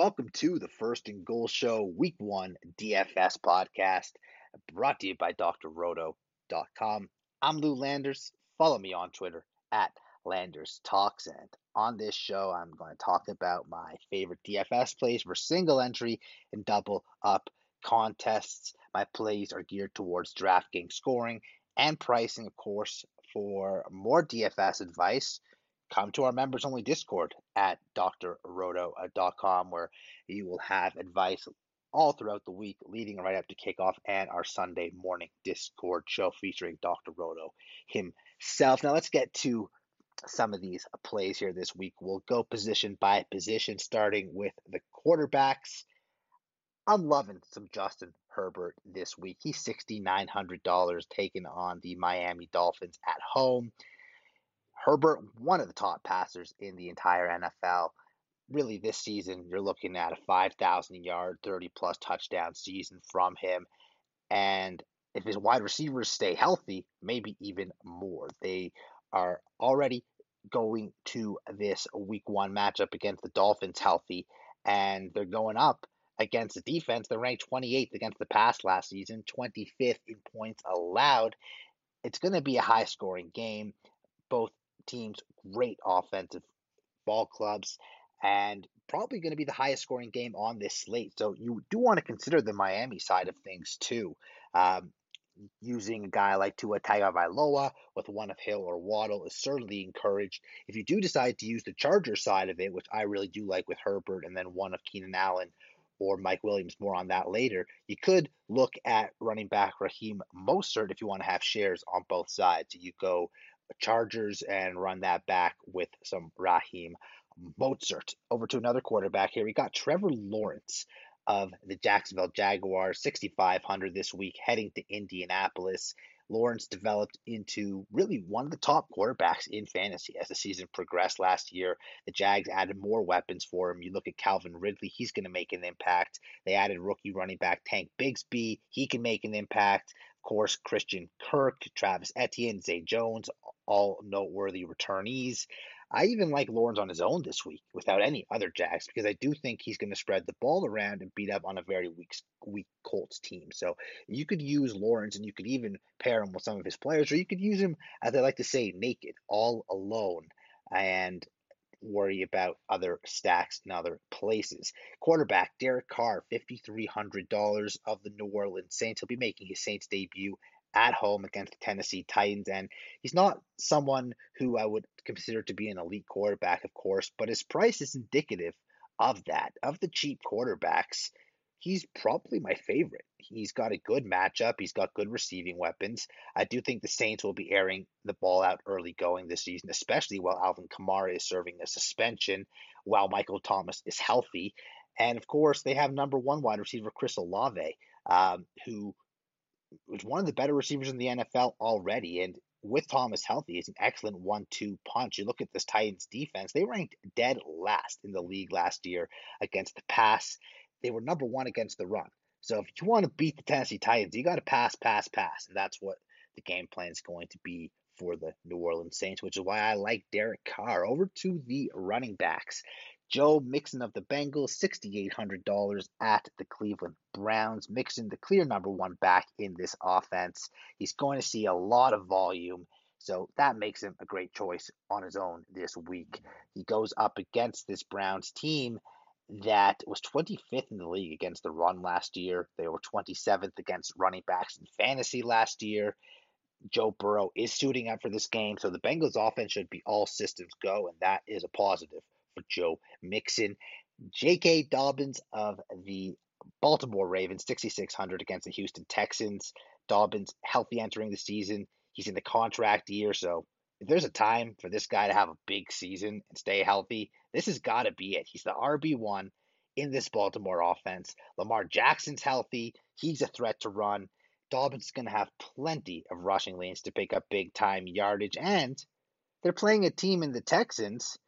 Welcome to the First and Goal Show Week One DFS podcast, brought to you by DrRoto.com. I'm Lou Landers. Follow me on Twitter at Landers Talks. And on this show, I'm going to talk about my favorite DFS plays for single entry and double up contests. My plays are geared towards DraftKings scoring and pricing, of course. For more DFS advice, come to our members only Discord at drroto.com uh, where you will have advice all throughout the week leading right up to kickoff and our Sunday morning Discord show featuring Dr. Roto himself. Now let's get to some of these plays here this week. We'll go position by position, starting with the quarterbacks. I'm loving some Justin Herbert this week. He's $6,900 taking on the Miami Dolphins at home. Herbert, one of the top passers in the entire NFL. Really, this season, you're looking at a 5,000 yard, 30 plus touchdown season from him. And if his wide receivers stay healthy, maybe even more. They are already going to this week one matchup against the Dolphins healthy, and they're going up against the defense. They're ranked 28th against the pass last season, 25th in points allowed. It's going to be a high scoring game. Both teams great offensive ball clubs and probably going to be the highest scoring game on this slate. So you do want to consider the Miami side of things too. Um, using a guy like Tua Tagovailoa with one of Hill or Waddle is certainly encouraged. If you do decide to use the Charger side of it, which I really do like with Herbert, and then one of Keenan Allen or Mike Williams, more on that later, you could look at running back Raheem Mostert if you want to have shares on both sides. You go Chargers and run that back with some Raheem Mostert. Over to another quarterback here. We got Trevor Lawrence of the Jacksonville Jaguars, 6,500 this week, heading to Indianapolis. Lawrence developed into really one of the top quarterbacks in fantasy as the season progressed last year. The Jags added more weapons for him. You look at Calvin Ridley, he's going to make an impact. They added rookie running back Tank Bigsby, he can make an impact. Of course, Christian Kirk, Travis Etienne, Zay Jones, all noteworthy returnees. I even like Lawrence on his own this week without any other Jags because I do think he's going to spread the ball around and beat up on a very weak, weak Colts team. So you could use Lawrence and you could even pair him with some of his players, or you could use him, as I like to say, naked, all alone. And worry about other stacks in other places. Quarterback Derek Carr, $5,300 of the New Orleans Saints. He'll be making his Saints debut at home against the Tennessee Titans. And he's not someone who I would consider to be an elite quarterback, of course, but his price is indicative of that. Of the cheap quarterbacks, he's probably my favorite. He's got a good matchup. He's got good receiving weapons. I do think the Saints will be airing the ball out early going this season, especially while Alvin Kamara is serving a suspension, while Michael Thomas is healthy. And of course, they have number one wide receiver Chris Olave, um, who was one of the better receivers in the NFL already. And with Thomas healthy, it's an excellent one-two punch. You look at this Titans defense; they ranked dead last in the league last year against the pass. They were number one against the run. So if you want to beat the Tennessee Titans, you got to pass, pass, pass, and that's what the game plan is going to be for the New Orleans Saints, which is why I like Derek Carr. Over to the running backs. Joe Mixon of the Bengals, $6,800 at the Cleveland Browns. Mixon, the clear number one back in this offense. He's going to see a lot of volume, so that makes him a great choice on his own this week. He goes up against this Browns team that was 25th in the league against the run last year. They were 27th against running backs in fantasy last year. Joe Burrow is suiting up for this game, so the Bengals offense should be all systems go, and that is a positive for Joe Mixon. J.K. Dobbins of the Baltimore Ravens, 6,600 against the Houston Texans. Dobbins healthy entering the season. He's in the contract year, so if there's a time for this guy to have a big season and stay healthy, this has got to be it. He's the RB1 in this Baltimore offense. Lamar Jackson's healthy. He's a threat to run. Dobbins is going to have plenty of rushing lanes to pick up big time yardage. And they're playing a team in the Texans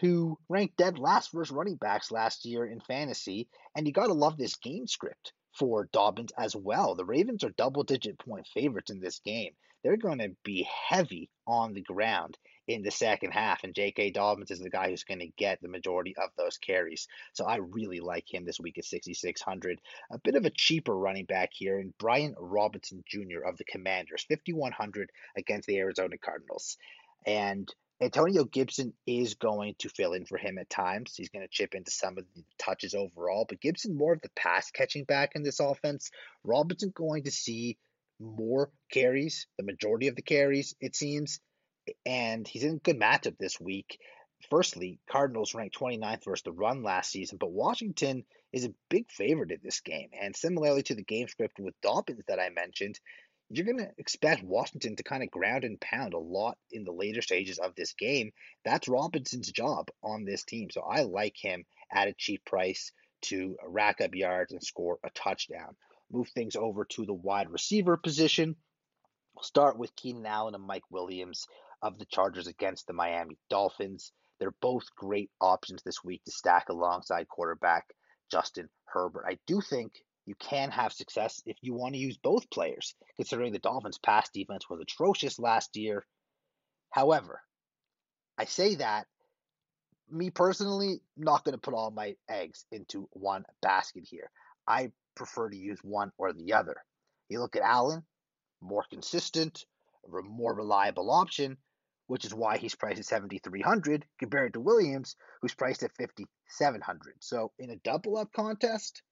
who ranked dead last versus running backs last year in fantasy. And you got to love this game script for Dobbins as well. The Ravens are double digit point favorites in this game. They're going to be heavy on the ground in the second half, and J.K. Dobbins is the guy who's going to get the majority of those carries. So I really like him this week at 6,600. A bit of a cheaper running back here, in Brian Robinson Jr. of the Commanders, 5,100 against the Arizona Cardinals. And Antonio Gibson is going to fill in for him at times. He's going to chip into some of the touches overall, but Gibson more of the pass catching back in this offense. Robinson going to see more carries, the majority of the carries, it seems and he's in a good matchup this week. Firstly, Cardinals ranked 29th versus the run last season, but Washington is a big favorite in this game. And similarly to the game script with Dobbins that I mentioned, you're going to expect Washington to kind of ground and pound a lot in the later stages of this game. That's Robinson's job on this team. So I like him at a cheap price to rack up yards and score a touchdown. Move things over to the wide receiver position. We'll start with Keenan Allen and Mike Williams of the Chargers against the Miami Dolphins. They're both great options this week to stack alongside quarterback Justin Herbert. I do think you can have success if you want to use both players, considering the Dolphins' pass defense was atrocious last year. However, I say that me personally, not going to put all my eggs into one basket here. I prefer to use one or the other. You look at Allen, more consistent, more reliable option, which is why he's priced at 7300 compared to Williams, who's priced at 5700 So in a double up contest,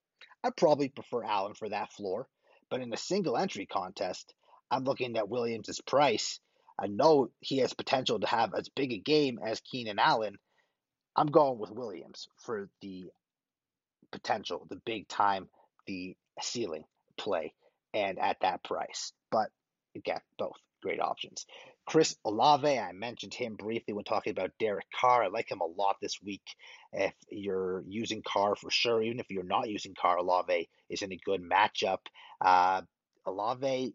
I probably prefer Allen for that floor. But in a single entry contest, I'm looking at Williams' price. I know he has potential to have as big a game as Keenan Allen. I'm going with Williams for the potential, the big time, the ceiling play, and at that price. But again, both great options. Chris Olave, I mentioned him briefly when talking about Derek Carr. I like him a lot this week. If you're using Carr for sure, even if you're not using Carr, Olave is in a good matchup. Uh, Olave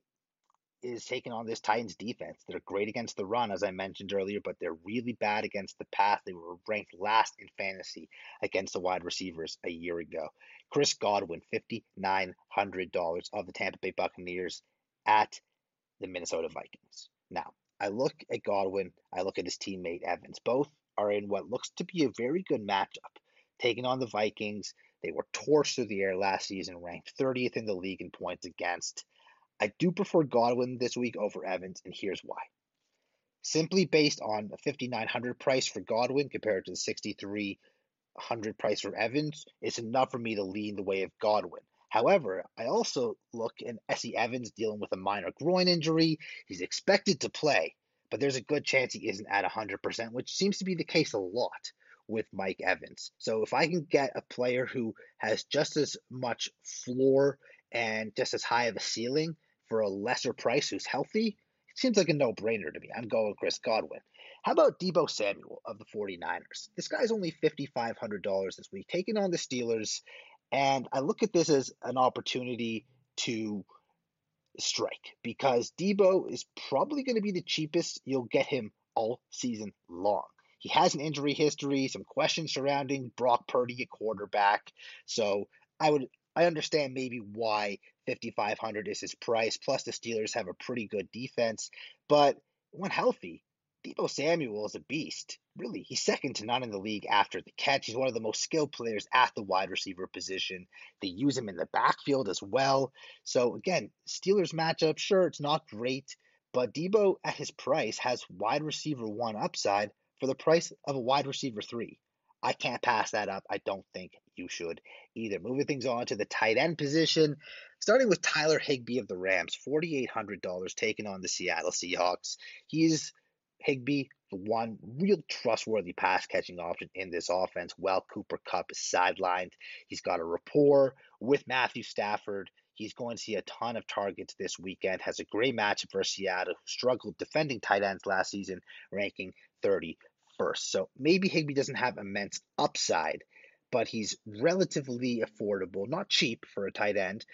is taking on this Titans defense. They're great against the run, as I mentioned earlier, but they're really bad against the pass. They were ranked last in fantasy against the wide receivers a year ago. Chris Godwin, $5,900 of the Tampa Bay Buccaneers at the Minnesota Vikings. Now, I look at Godwin, I look at his teammate Evans. Both are in what looks to be a very good matchup. Taking on the Vikings, they were torched through the air last season, ranked 30th in the league in points against. I do prefer Godwin this week over Evans, and here's why. Simply based on the 5900 price for Godwin compared to the 6300 price for Evans, it's enough for me to lean the way of Godwin. However, I also look in Essie Evans dealing with a minor groin injury. He's expected to play, but there's a good chance he isn't at 100%, which seems to be the case a lot with Mike Evans. So if I can get a player who has just as much floor and just as high of a ceiling for a lesser price who's healthy, it seems like a no brainer to me. I'm going Chris Godwin. How about Deebo Samuel of the 49ers? This guy's only $5,500 this week, taking on the Steelers and I look at this as an opportunity to strike because Deebo is probably going to be the cheapest you'll get him all season long. He has an injury history, some questions surrounding Brock Purdy at quarterback. So I would I understand maybe why 5500 is his price. Plus the Steelers have a pretty good defense, but when healthy, Deebo Samuel is a beast. Really, he's second to none in the league after the catch. He's one of the most skilled players at the wide receiver position. They use him in the backfield as well. So again, Steelers matchup, sure, it's not great, but Deebo at his price has wide receiver one upside for the price of a wide receiver three. I can't pass that up. I don't think you should either. Moving things on to the tight end position, starting with Tyler Higbee of the Rams, $4,800 taken on the Seattle Seahawks. He's Higbee, the one real trustworthy pass catching option in this offense while Cooper Kupp is sidelined. He's got a rapport with Matthew Stafford. He's going to see a ton of targets this weekend. Has a great matchup for Seattle, who struggled defending tight ends last season, ranking 31st. So maybe Higbee doesn't have immense upside, but he's relatively affordable, not cheap for a tight end.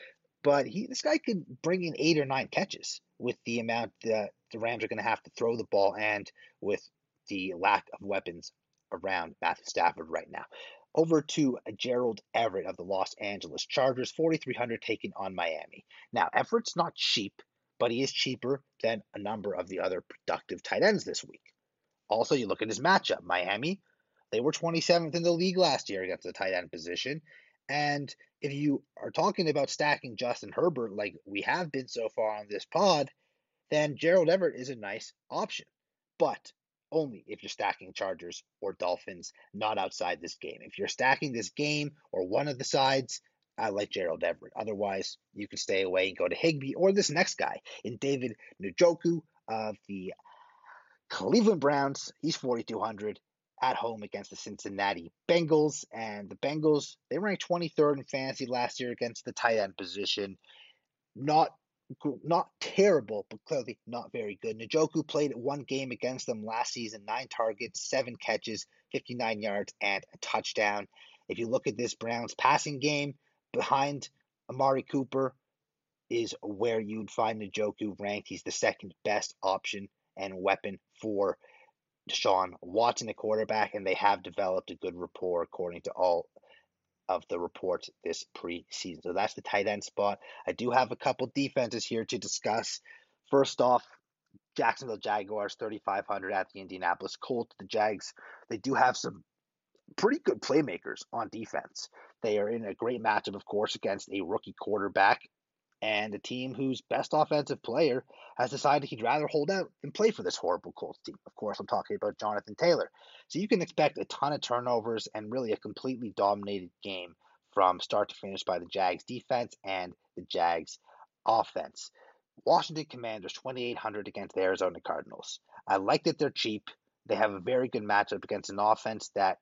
But he, this guy could bring in eight or nine catches with the amount that the Rams are going to have to throw the ball and with the lack of weapons around Matthew Stafford right now. Over to Gerald Everett of the Los Angeles Chargers, 4,300 taken on Miami. Now, Everett's not cheap, but he is cheaper than a number of the other productive tight ends this week. Also, you look at his matchup Miami, they were 27th in the league last year against the tight end position. And if you are talking about stacking Justin Herbert like we have been so far on this pod, then Gerald Everett is a nice option. But only if you're stacking Chargers or Dolphins, not outside this game. If you're stacking this game or one of the sides, I like Gerald Everett. Otherwise, you can stay away and go to Higbee or this next guy in David Njoku of the Cleveland Browns. He's 4,200 at home against the Cincinnati Bengals. And the Bengals, they ranked 23rd in fantasy last year against the tight end position. Not not terrible, but clearly not very good. Njoku played one game against them last season, nine targets, seven catches, 59 yards, and a touchdown. If you look at this Browns passing game, behind Amari Cooper is where you'd find Njoku ranked. He's the second best option and weapon for Deshaun Watson, the quarterback, and they have developed a good rapport according to all of the reports this preseason. So that's the tight end spot. I do have a couple defenses here to discuss. First off, Jacksonville Jaguars 3500 at the Indianapolis Colts. The Jags, they do have some pretty good playmakers on defense. They are in a great matchup, of course, against a rookie quarterback and a team whose best offensive player has decided he'd rather hold out than play for this horrible Colts team. Of course, I'm talking about Jonathan Taylor. So you can expect a ton of turnovers and really a completely dominated game from start to finish by the Jags defense and the Jags offense. Washington Commanders 2800 against the Arizona Cardinals. I like that they're cheap. They have a very good matchup against an offense that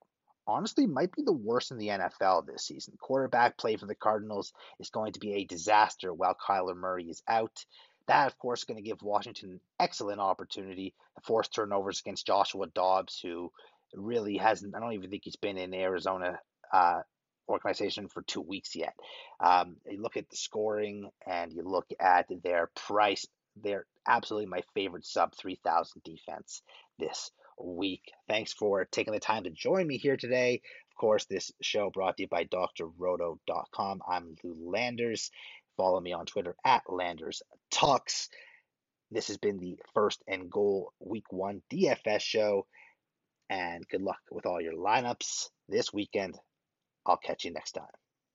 honestly might be the worst in the NFL this season. Quarterback play for the Cardinals is going to be a disaster while Kyler Murray is out. That, of course, is going to give Washington an excellent opportunity to force turnovers against Joshua Dobbs, who really hasn't, I don't even think he's been in Arizona uh, organization for two weeks yet. Um, you look at the scoring and you look at their price, they're absolutely my favorite sub 3000 defense this week. Thanks for taking the time to join me here today. Of course, this show brought to you by drroto.com. I'm Lou Landers. Follow me on Twitter at Landers Talks. This has been the first and goal week one DFS show. And good luck with all your lineups this weekend. I'll catch you next time.